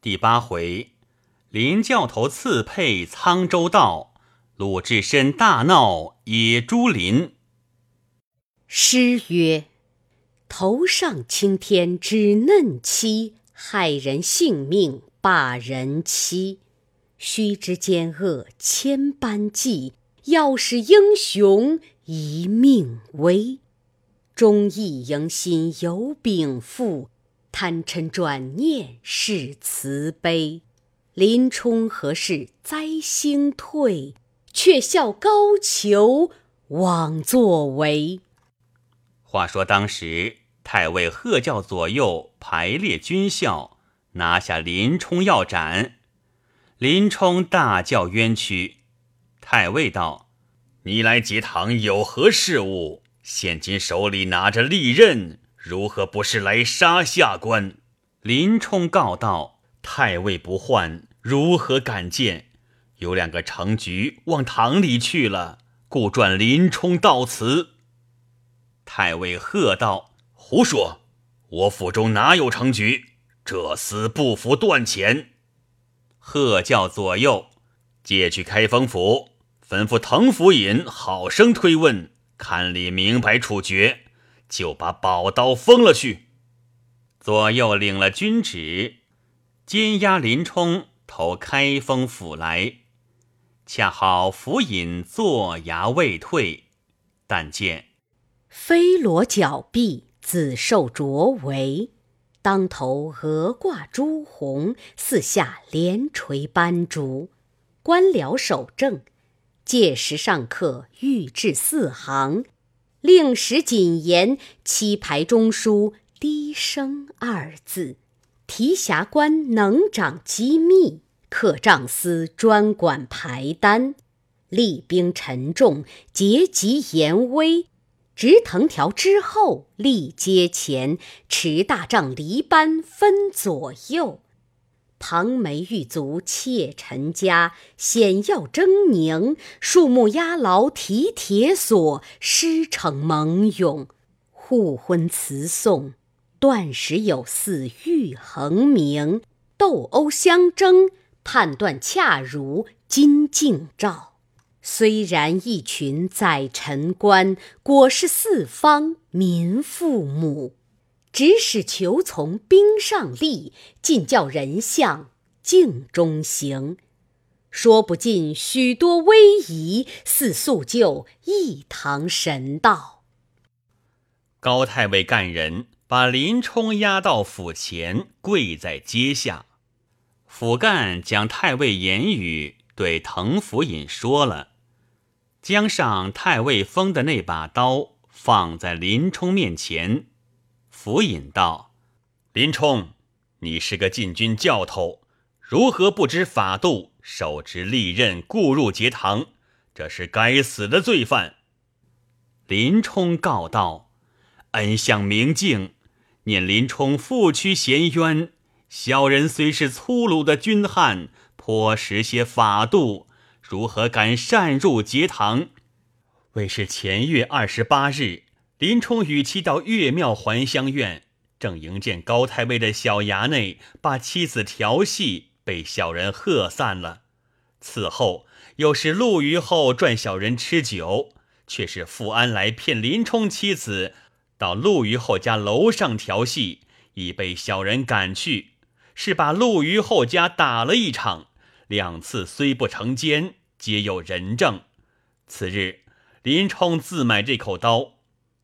第八回，林教头刺配沧州道，鲁智深大闹野猪林。诗曰：“头上青天之嫩漆，害人性命把人欺。须知奸恶千般计，要使英雄一命危。忠义迎心有禀赋。”贪嗔转念是慈悲，林冲何事灾星退？却笑高俅枉作为。话说当时太尉喝叫左右排列军校，拿下林冲要斩。林冲大叫冤屈。太尉道：“你来节堂有何事务？现今手里拿着利刃。”如何不是来杀下官？林冲告道：“太尉不换，如何敢见？有两个程局往堂里去了，故转林冲到此。”太尉喝道：“胡说！我府中哪有程局？这厮不服断前。”喝叫左右借去开封府，吩咐滕府尹好生推问，看理明白处决。就把宝刀封了去。左右领了军旨，监押林冲投开封府来。恰好府尹坐衙未退，但见飞罗脚壁，紫绶着围，当头额挂朱红，四下连垂斑竹。官僚守正，届时上刻御制四行。令史谨言七排中书“低声”二字，提辖官能掌机密，客帐司专管排单，厉兵沉重，节极严威，执藤条之后立阶前，持大帐离班分左右。庞眉玉足窃陈家，险要狰狞；树木压牢提铁锁，师承猛勇。互婚词颂，断时有似玉衡明；斗殴相争，判断恰如金镜照。虽然一群宰臣官，果是四方民父母。指使求从兵上立，尽教人相镜中行。说不尽许多威仪，似塑就一堂神道。高太尉干人把林冲押到府前，跪在阶下。府干将太尉言语对滕府尹说了，将上太尉封的那把刀放在林冲面前。府尹道：“林冲，你是个禁军教头，如何不知法度，手执利刃，故入节堂？这是该死的罪犯。”林冲告道：“恩相明镜，念林冲负屈衔冤，小人虽是粗鲁的军汉，颇识些法度，如何敢擅入节堂？为是前月二十八日。”林冲与妻到岳庙还乡院，正迎见高太尉的小衙内把妻子调戏，被小人喝散了。此后又是陆虞后赚小人吃酒，却是富安来骗林冲妻子到陆虞后家楼上调戏，已被小人赶去，是把陆虞后家打了一场。两次虽不成奸，皆有人证。次日，林冲自买这口刀。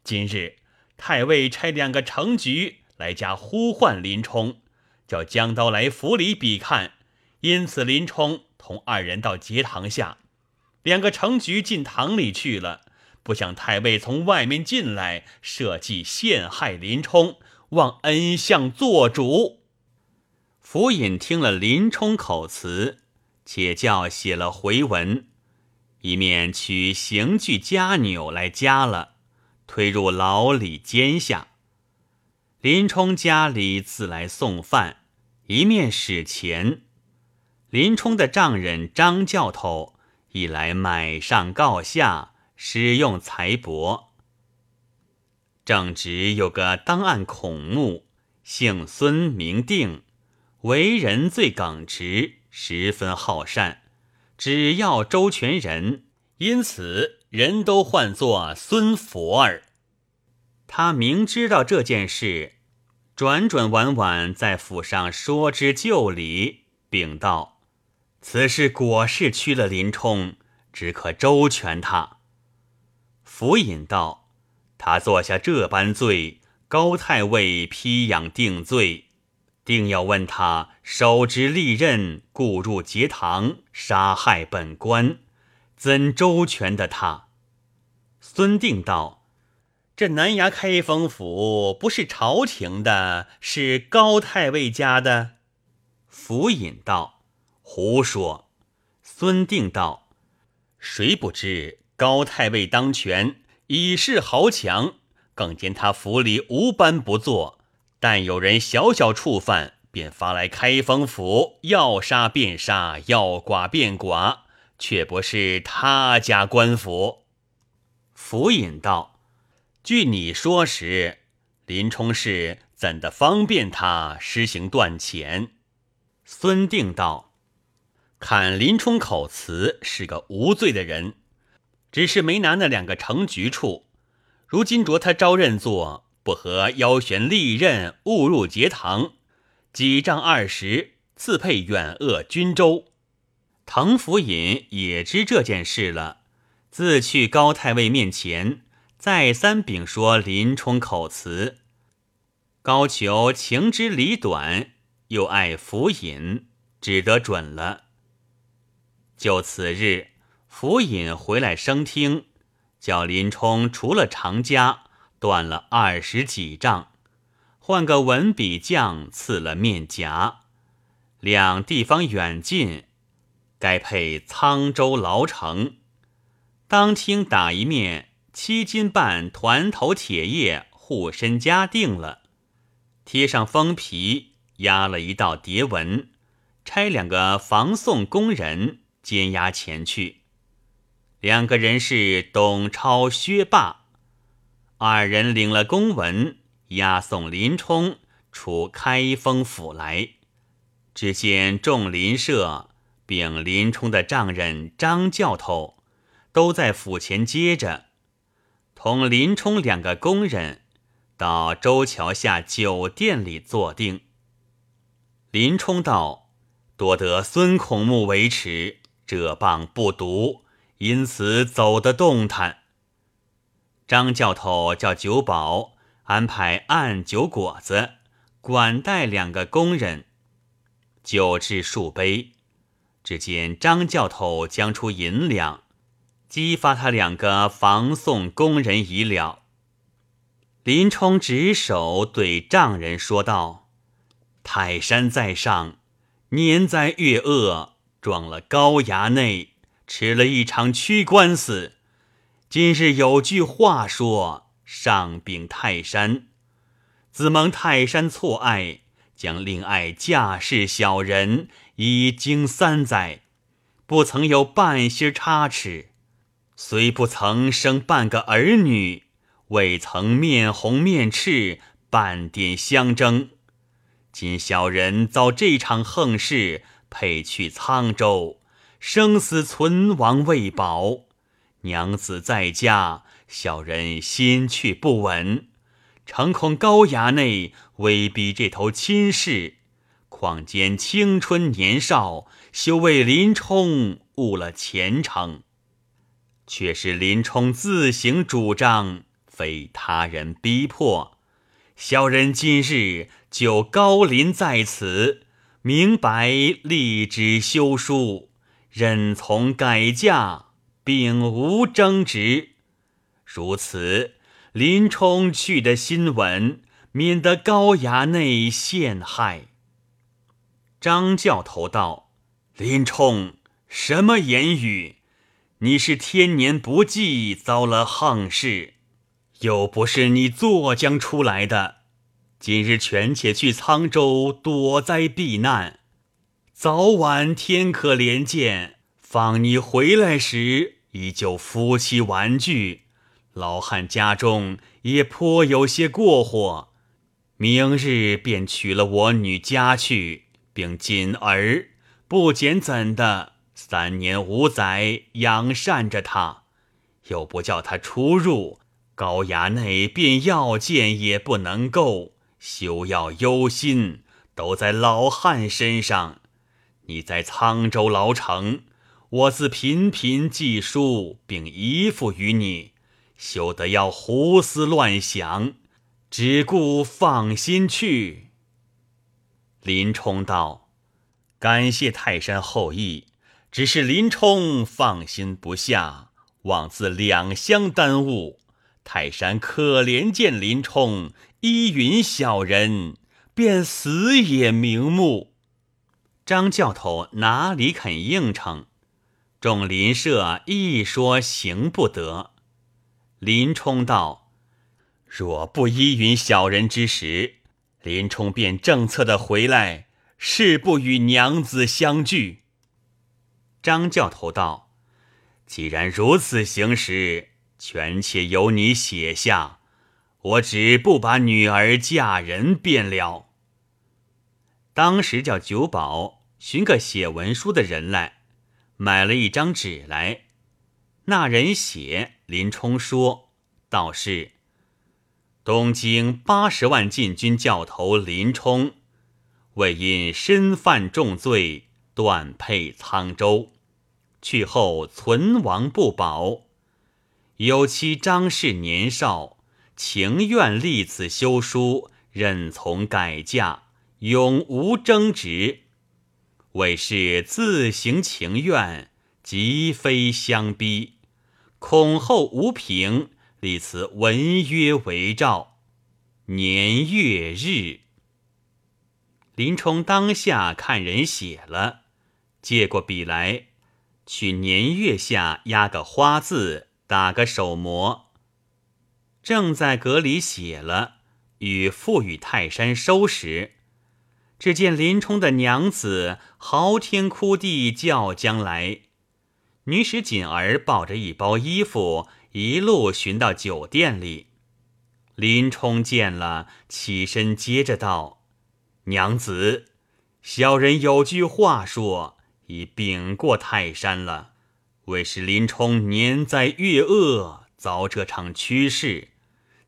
今日太尉差两个程局来家呼唤林冲，叫将刀来府里比看。因此林冲同二人到节堂下，两个程局进堂里去了。不想太尉从外面进来，设计陷害林冲，望恩相做主。府尹听了林冲口词，且叫写了回文，一面取刑具夹钮来夹了。推入牢里监下，林冲家里自来送饭，一面使钱。林冲的丈人张教头一来买上告下，使用财帛。正值有个当案孔目，姓孙名定，为人最耿直，十分好善，只要周全人，因此人都唤作孙佛儿。他明知道这件事，转转婉婉在府上说之就理，禀道：“此事果是屈了林冲，只可周全他。”府尹道：“他做下这般罪，高太尉批养定罪。”定要问他手执利刃，故入节堂，杀害本官，怎周全的他？孙定道：“这南衙开封府不是朝廷的，是高太尉家的。”府尹道：“胡说。”孙定道：“谁不知高太尉当权，以势豪强，更见他府里无般不做。”但有人小小触犯，便发来开封府，要杀便杀，要剐便剐，却不是他家官府。府尹道：“据你说时，林冲是怎的方便他施行断钱？”孙定道：“看林冲口词是个无罪的人，只是没拿那两个成局处，如今着他招认做。”不合腰悬利刃，误入节堂，几丈二十，赐配远鄂军州。滕府尹也知这件事了，自去高太尉面前，再三禀说林冲口词。高俅情之理短，又爱府尹，只得准了。就此日，府尹回来升听，叫林冲除了长家。断了二十几丈，换个文笔匠刺了面颊。两地方远近，该配沧州牢城。当厅打一面七斤半团头铁叶护身枷定了，贴上封皮，压了一道叠纹，差两个防送工人监押前去。两个人是董超、薛霸。二人领了公文，押送林冲出开封府来。只见众林舍并林冲的丈人张教头都在府前接着，同林冲两个工人到周桥下酒店里坐定。林冲道：“多得孙孔目维持，这棒不毒，因此走得动弹。”张教头叫酒保安排按酒果子，管带两个工人，酒至数杯。只见张教头将出银两，激发他两个防送工人已了。林冲执手对丈人说道：“泰山在上，年在月鄂，撞了高衙内，吃了一场屈官司。”今日有句话说：“上禀泰山，自蒙泰山错爱，将令爱嫁世小人，已经三载，不曾有半心差池，虽不曾生半个儿女，未曾面红面赤，半点相争。今小人遭这场横事，配去沧州，生死存亡未保。”娘子在家，小人心绪不稳，诚恐高衙内威逼这头亲事，况兼青春年少，休为林冲误了前程。却是林冲自行主张，非他人逼迫。小人今日就高临在此，明白立旨休书，任从改嫁。并无争执，如此林冲去的新闻，免得高衙内陷害。张教头道：“林冲，什么言语？你是天年不济，遭了横事，又不是你坐江出来的。今日权且去沧州躲灾避难，早晚天可怜见。放你回来时。”依旧夫妻玩具，老汉家中也颇有些过活。明日便娶了我女家去，并锦儿，不减怎的？三年五载养善着他，又不叫他出入高衙内，便要见也不能够。休要忧心，都在老汉身上。你在沧州牢城，我自频频寄书，并依附于你，休得要胡思乱想，只顾放心去。林冲道：“感谢泰山厚意，只是林冲放心不下，妄自两相耽误。泰山可怜见林冲依允小人，便死也瞑目。”张教头哪里肯应承？众邻舍一说行不得。林冲道：“若不依允小人之时，林冲便正策的回来，誓不与娘子相聚。”张教头道：“既然如此行事，权且由你写下，我只不把女儿嫁人便了。”当时叫九保寻个写文书的人来，买了一张纸来。那人写林冲说道是东京八十万禁军教头林冲，为因身犯重罪，断配沧州，去后存亡不保。有妻张氏年少，情愿立此休书，任从改嫁。永无争执，为是自行情愿，即非相逼。恐后无凭，立此文约为诏。年月日，林冲当下看人写了，借过笔来，取年月下压个花字，打个手模。正在阁里写了，与父与泰山收时。只见林冲的娘子嚎天哭地叫将来，女使锦儿抱着一包衣服，一路寻到酒店里。林冲见了，起身接着道：“娘子，小人有句话说，已禀过泰山了。为是林冲年在月恶，遭这场趋势，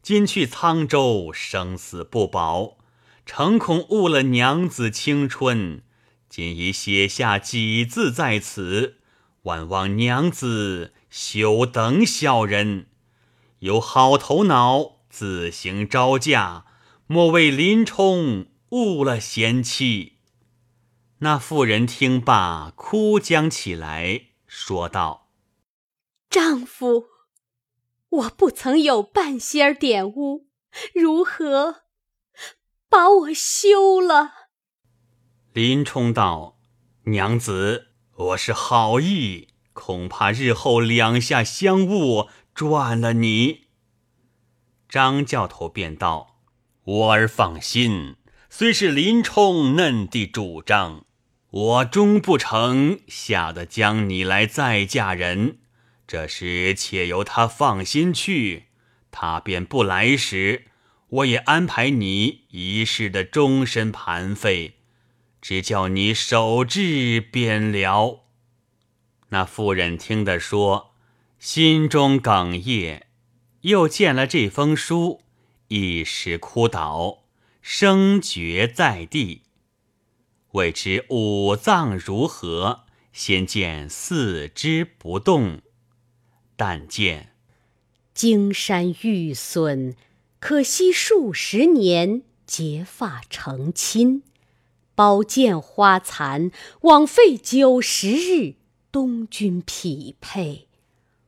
今去沧州，生死不保。”诚恐误了娘子青春，今已写下几字在此，万望娘子休等小人，有好头脑自行招架，莫为林冲误了贤妻。那妇人听罢，哭将起来，说道：“丈夫，我不曾有半仙点污，如何？”把我休了。林冲道：“娘子，我是好意，恐怕日后两下相误，赚了你。”张教头便道：“我儿放心，虽是林冲嫩地主张，我终不成，吓得将你来再嫁人。这时且由他放心去，他便不来时。”我也安排你一世的终身盘费，只叫你守制便了。那妇人听得说，心中哽咽，又见了这封书，一时哭倒，声绝在地。未知五脏如何，先见四肢不动，但见荆山玉损。可惜数十年结发成亲，宝剑花残，枉费九十日东君匹配。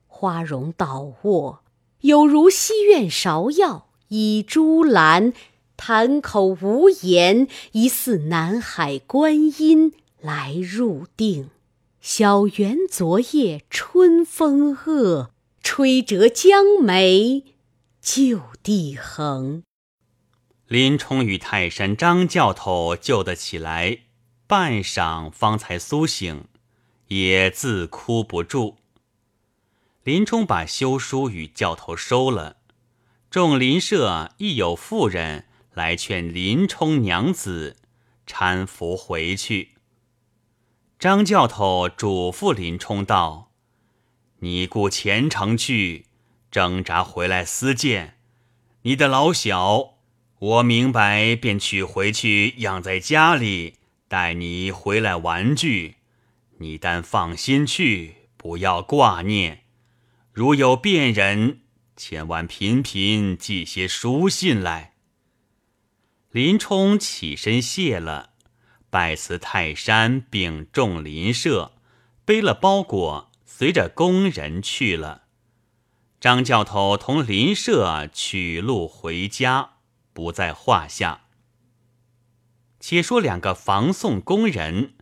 花容倒卧，有如西苑芍药倚朱栏，谈口无言，疑似南海观音来入定。小园昨夜春风恶，吹折江梅。旧地横。林冲与泰山张教头救得起来，半晌方才苏醒，也自哭不住。林冲把休书与教头收了，众邻舍亦有妇人来劝林冲娘子，搀扶回去。张教头嘱咐林冲道：“你顾前程去，挣扎回来私见。你的老小，我明白，便取回去养在家里，待你回来玩具。你但放心去，不要挂念。如有便人。”千万频频寄些书信来。林冲起身谢了，拜辞泰山，并众邻舍，背了包裹，随着工人去了。张教头同邻舍取路回家，不在话下。且说两个防送工人，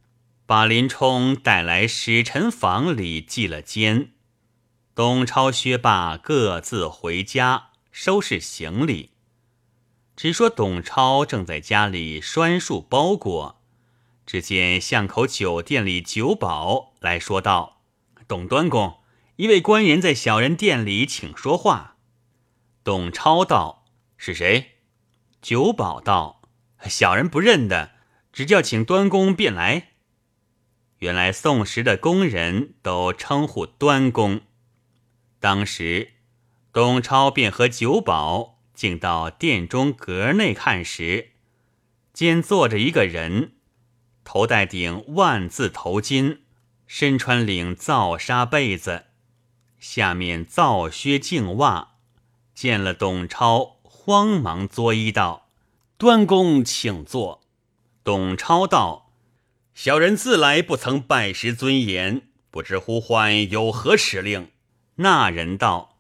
把林冲带来使臣房里祭了监。董超、薛霸各自回家收拾行李，只说董超正在家里拴束包裹，只见巷口酒店里酒保来说道：“董端公，一位官人在小人店里，请说话。”董超道：“是谁？”酒保道：“小人不认得，只叫请端公便来。”原来宋时的工人都称呼端公。当时，董超便和酒保进到殿中阁内看时，见坐着一个人，头戴顶万字头巾，身穿领皂纱被子，下面皂靴净袜。见了董超，慌忙作揖道：“端公请坐。”董超道：“小人自来不曾拜师尊严，不知呼唤有何使令。”那人道：“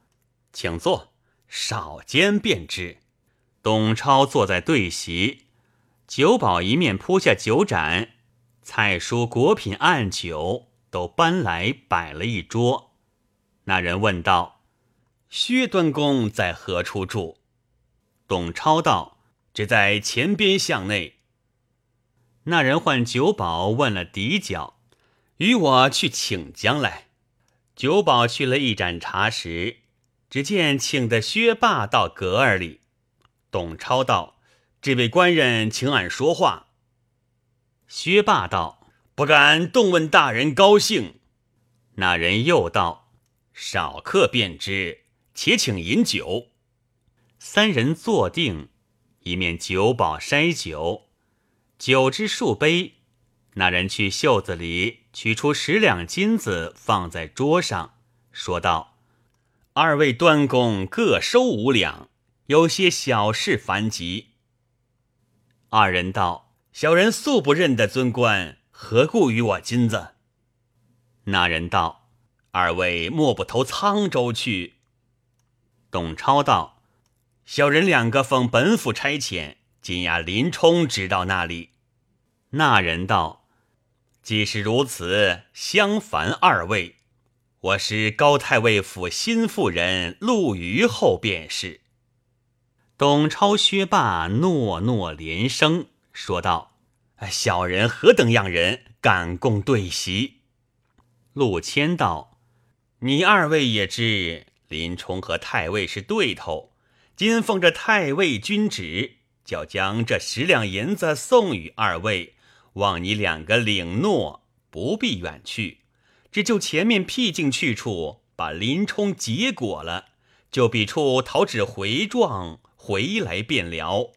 请坐，少间便知。”董超坐在对席，酒保一面铺下酒盏，菜蔬果品案酒都搬来摆了一桌。那人问道：“薛端公在何处住？”董超道：“只在前边巷内。”那人唤酒保问了底角，与我去请将来。酒保去了一盏茶时，只见请的薛霸到阁儿里。董超道：“这位官人请俺说话。”薛霸道：“不敢动问大人高兴。”那人又道：“少客便知，且请饮酒。”三人坐定，一面酒保筛酒，酒至数杯。那人去袖子里取出十两金子，放在桌上，说道：“二位端公各收五两，有些小事烦急。”二人道：“小人素不认得尊官，何故与我金子？”那人道：“二位莫不投沧州去？”董超道：“小人两个奉本府差遣，今押林冲直到那里。”那人道。既是如此，相烦二位，我是高太尉府新妇人陆虞后便是。董超、薛霸诺诺连声说道：“小人何等样人，敢共对席？”陆谦道：“你二位也知，林冲和太尉是对头，今奉着太尉君旨，叫将这十两银子送与二位。”望你两个领诺，不必远去，只就前面僻静去处，把林冲结果了，就彼处讨旨回状，回来便聊。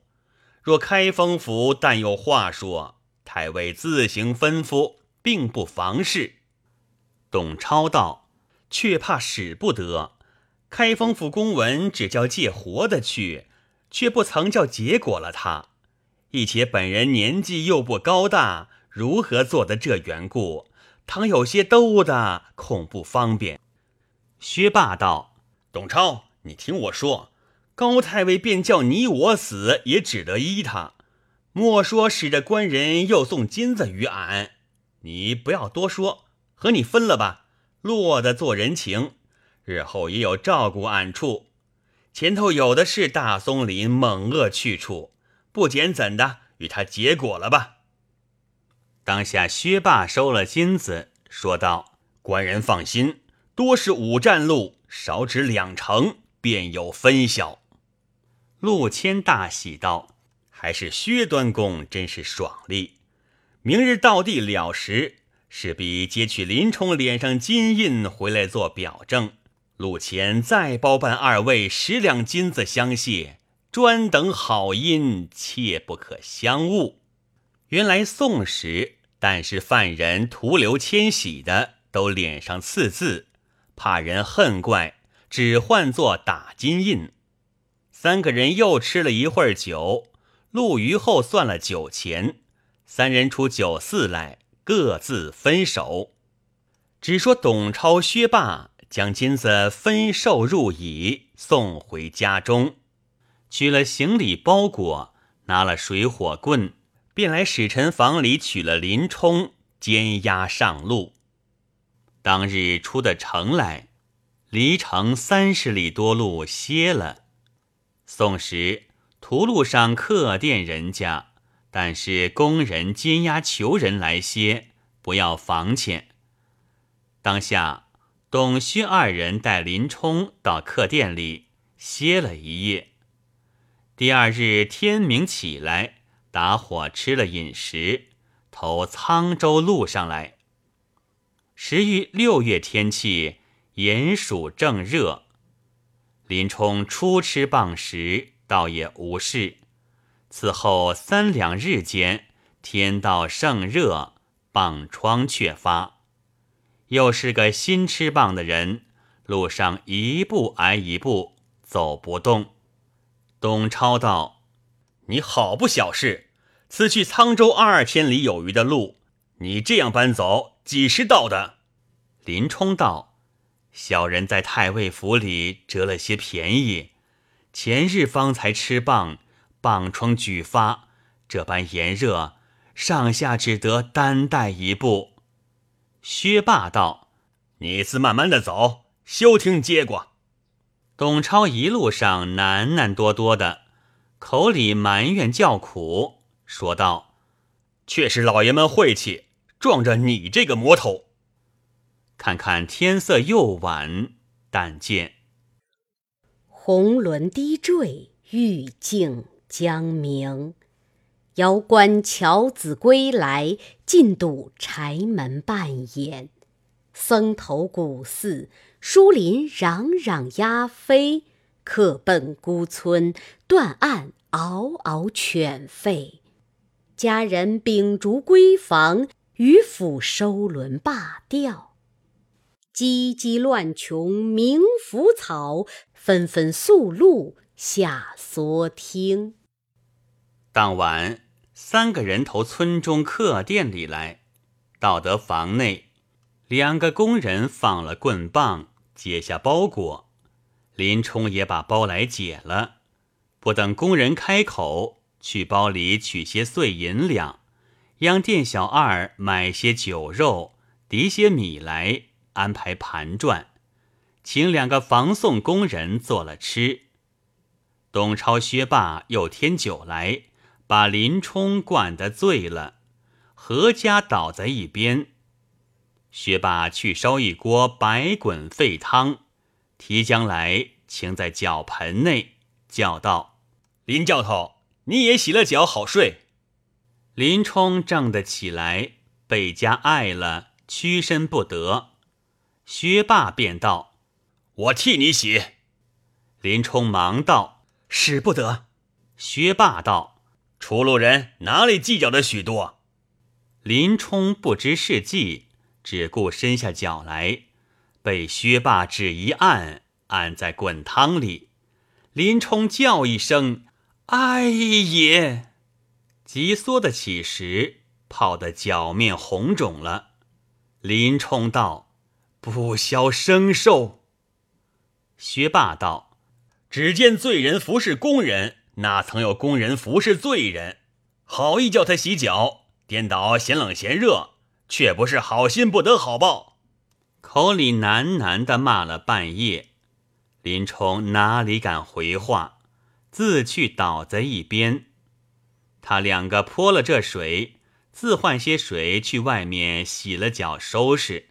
若开封府但有话说，太尉自行吩咐，并不妨事。董超道：“却怕使不得。开封府公文只叫借活的去，却不曾叫结果了他。”一且本人年纪又不高大，如何做的这缘故？倘有些兜的，恐不方便。薛霸道：“董超，你听我说，高太尉便叫你我死，也只得依他。莫说使着官人又送金子与俺，你不要多说，和你分了吧，落得做人情，日后也有照顾俺处。前头有的是大松林猛恶去处。”不捡怎的，与他结果了吧。当下薛霸收了金子，说道：“官人放心，多是五站路，少指两成，便有分晓。”陆谦大喜道：“还是薛端公真是爽利。”明日到地了时，势必接取林冲脸上金印回来做表证。陆谦再包办二位十两金子相谢，专等好音，切不可相误。原来宋时，但是犯人徒留迁徙的，都脸上刺字，怕人恨怪，只唤作打金印。三个人又吃了一会儿酒，陆虞后算了酒钱。三人出酒肆来，各自分手。只说董超、薛霸将金子分售入矣，送回家中，取了行李包裹，拿了水火棍，便来使臣房里取了林冲，监押上路。当日出的城来，离城三十里多路，歇了。宋时途路上客店人家。但是工人监押囚人来歇，不要房钱。当下董薛二人带林冲到客店里歇了一夜。第二日天明起来，打火吃了饮食，投沧州路上来。时遇六月天气，炎暑正热，林冲初吃棒时，倒也无事。此后三两日间，天道盛热，棒疮却发。又是个新吃棒的人，路上一步挨一步，走不动。董超道：“你好不小事，此去沧州二千里有余的路，你这样搬走，几时到的？”林冲道：“小人在太尉府里折了些便宜，前日方才吃棒。”棒疮举发，这般炎热，上下只得担带一步。薛霸道：“你自慢慢的走，休听结果。”董超一路上喃喃多多的，口里埋怨叫苦，说道：“却是老爷们晦气，撞着你这个魔头。”看看天色又晚，但见红轮低坠，玉镜。将明，遥观樵子归来，尽睹柴门半掩。僧头古寺，疏林攘攘鸦飞，客奔孤村，断岸嗷嗷犬吠。家人秉烛归房，渔父收轮罢钓。唧唧乱琼鸣腐草，纷纷宿路下梭汀。当晚，三个人头村中客店里来，到得房内，两个工人放了棍棒，解下包裹。林冲也把包来解了，不等工人开口，去包里取些碎银两，央店小二买些酒肉，提些米来，安排盘转，请两个防送工人做了吃。董超、薛霸又添酒来。把林冲灌得醉了，何家倒在一边。薛霸去烧一锅白滚沸汤，提将来请在脚盆内，叫道：“林教头，你也洗了脚，好睡。”林冲挣得起来，倍加爱了，屈身不得。薛霸便道：“我替你洗。”林冲忙道：“使不得。”薛霸道。出路人哪里计较的许多？林冲不知是计，只顾伸下脚来，被薛霸指一按，按在滚汤里。林冲叫一声：“哎也！”急缩得起时，泡得脚面红肿了。林冲道：“不消生受。”薛霸道：“只见罪人服侍工人。”哪曾有工人服侍罪人？好意叫他洗脚，颠倒嫌冷嫌热，却不是好心不得好报。口里喃喃的骂了半夜，林冲哪里敢回话，自去倒在一边。他两个泼了这水，自换些水去外面洗了脚，收拾。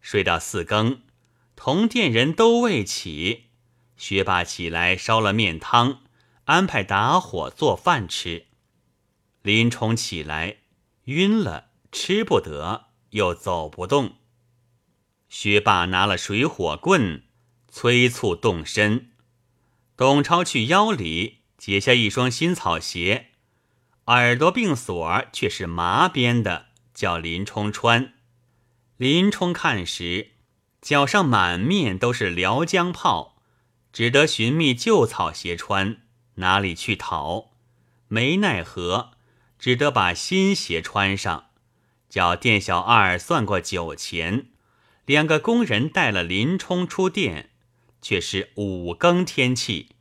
睡到四更，同店人都未起，薛霸起来烧了面汤。安排打火做饭吃，林冲起来，晕了，吃不得，又走不动。薛霸拿了水火棍，催促动身。董超去腰里解下一双新草鞋，耳朵并锁却是麻边的，叫林冲穿。林冲看时，脚上满面都是辽江泡，只得寻觅旧草鞋穿，哪里去讨？没奈何，只得把新鞋穿上，叫店小二算过酒钱。两个工人带了林冲出店，却是五更天气。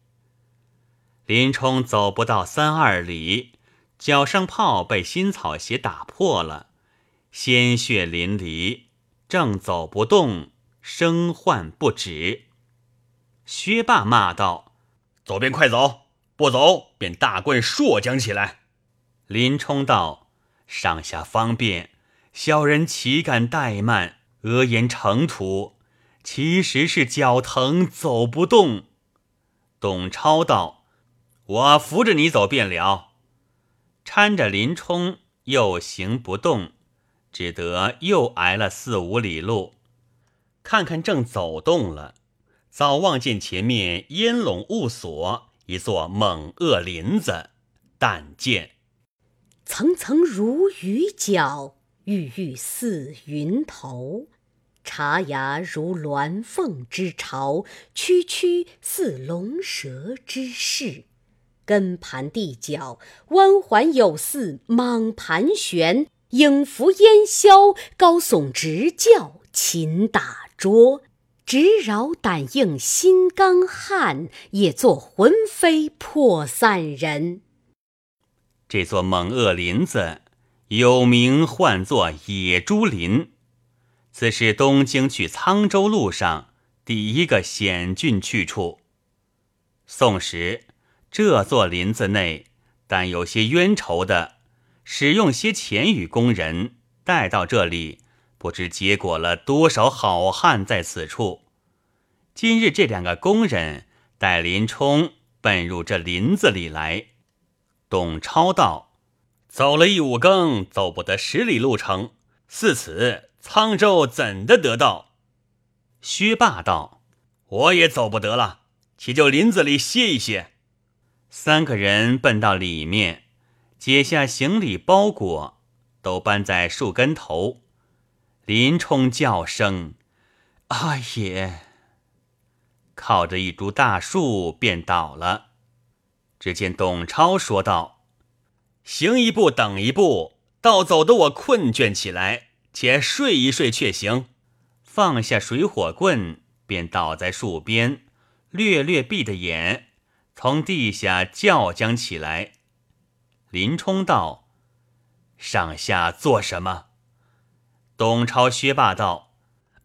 林冲走不到三二里，脚上泡被新草鞋打破了，鲜血淋漓，正走不动，声唤不止。薛霸骂道：“走便快走，不走便大棍硕将起来。”林冲道：“上下方便，小人岂敢怠慢。”额言成土，其实是脚疼走不动。董超道：“我扶着你走便了。”搀着林冲又行不动，只得又挨了四五里路。看看正走动了，早望见前面烟笼雾锁，一座猛恶林子，但见层层如雨脚。郁郁似云头，茶芽如鸾凤之巢，区区似龙蛇之势。根盘地角，弯环有似蟒盘旋，影伏烟消，高耸直叫琴打桌。直扰胆硬心刚悍，也作魂飞魄散人。这座猛恶林子。有名唤作野猪林，此是东京去沧州路上第一个险峻去处。宋时，这座林子内，但有些冤仇的，使用些钱与工人带到这里，不知结果了多少好汉在此处。今日这两个工人带林冲奔入这林子里来，董超道。走了一五更，走不得十里路程。似此沧州怎的得到？薛霸道：“我也走不得了，且就林子里歇一歇。”三个人奔到里面，解下行李包裹，都搬在树根头。林冲叫声：“阿爷！”靠着一株大树便倒了。只见董超说道。行一步，等一步，倒走得我困倦起来，且睡一睡却行。放下水火棍，便倒在树边，略略闭着眼，从地下叫将起来。林冲道：“上下做什么？”董超、薛霸道：“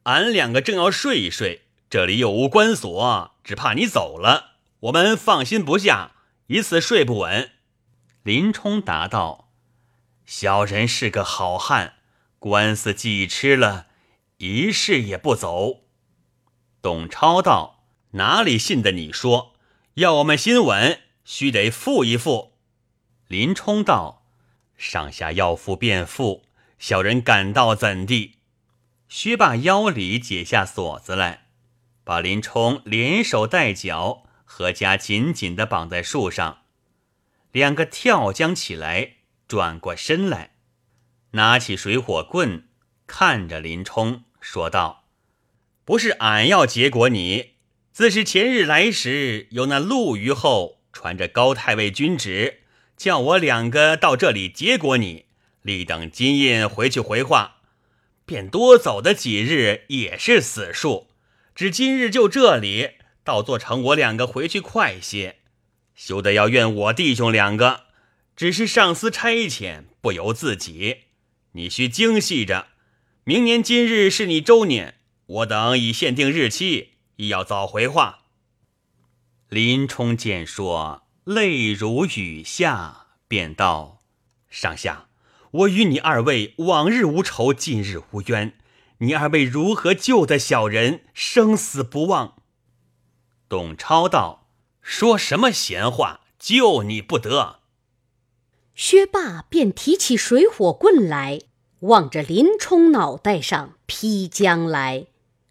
俺两个正要睡一睡，这里又无关锁，只怕你走了，我们放心不下，以此睡不稳。”林冲答道：“小人是个好汉，官司既吃了，一世也不走。”董超道：“哪里信得你说？要我们心稳，须得付一付。”林冲道：“上下要付便付，小人赶到怎地？”薛霸腰里解下锁子来，把林冲连手带脚合家紧紧的绑在树上。两个跳将起来，转过身来，拿起水火棍，看着林冲说道：“不是俺要结果你，自是前日来时，有那陆虞后传着高太尉军旨，叫我两个到这里结果你，立等金印回去回话，便多走的几日也是死数。只今日就这里，倒做成我两个回去快些。”休得要怨我弟兄两个，只是上司差遣，不由自己。你须精细着，明年今日是你周年，我等已限定日期，亦要早回话。林冲见说，泪如雨下，便道：“上下，我与你二位往日无仇，近日无冤，你二位如何救得小人生死不忘？”董超道。说什么闲话？救你不得！薛霸便提起水火棍来，望着林冲脑袋上劈将来。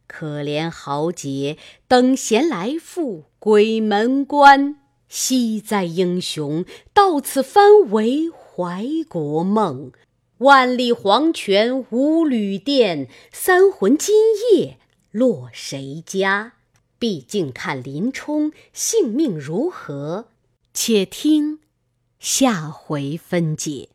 可怜豪杰等闲来赴鬼门关，惜哉英雄到此番为怀国梦。万里黄泉无旅店，三魂今夜落谁家？毕竟看林冲性命如何，且听下回分解。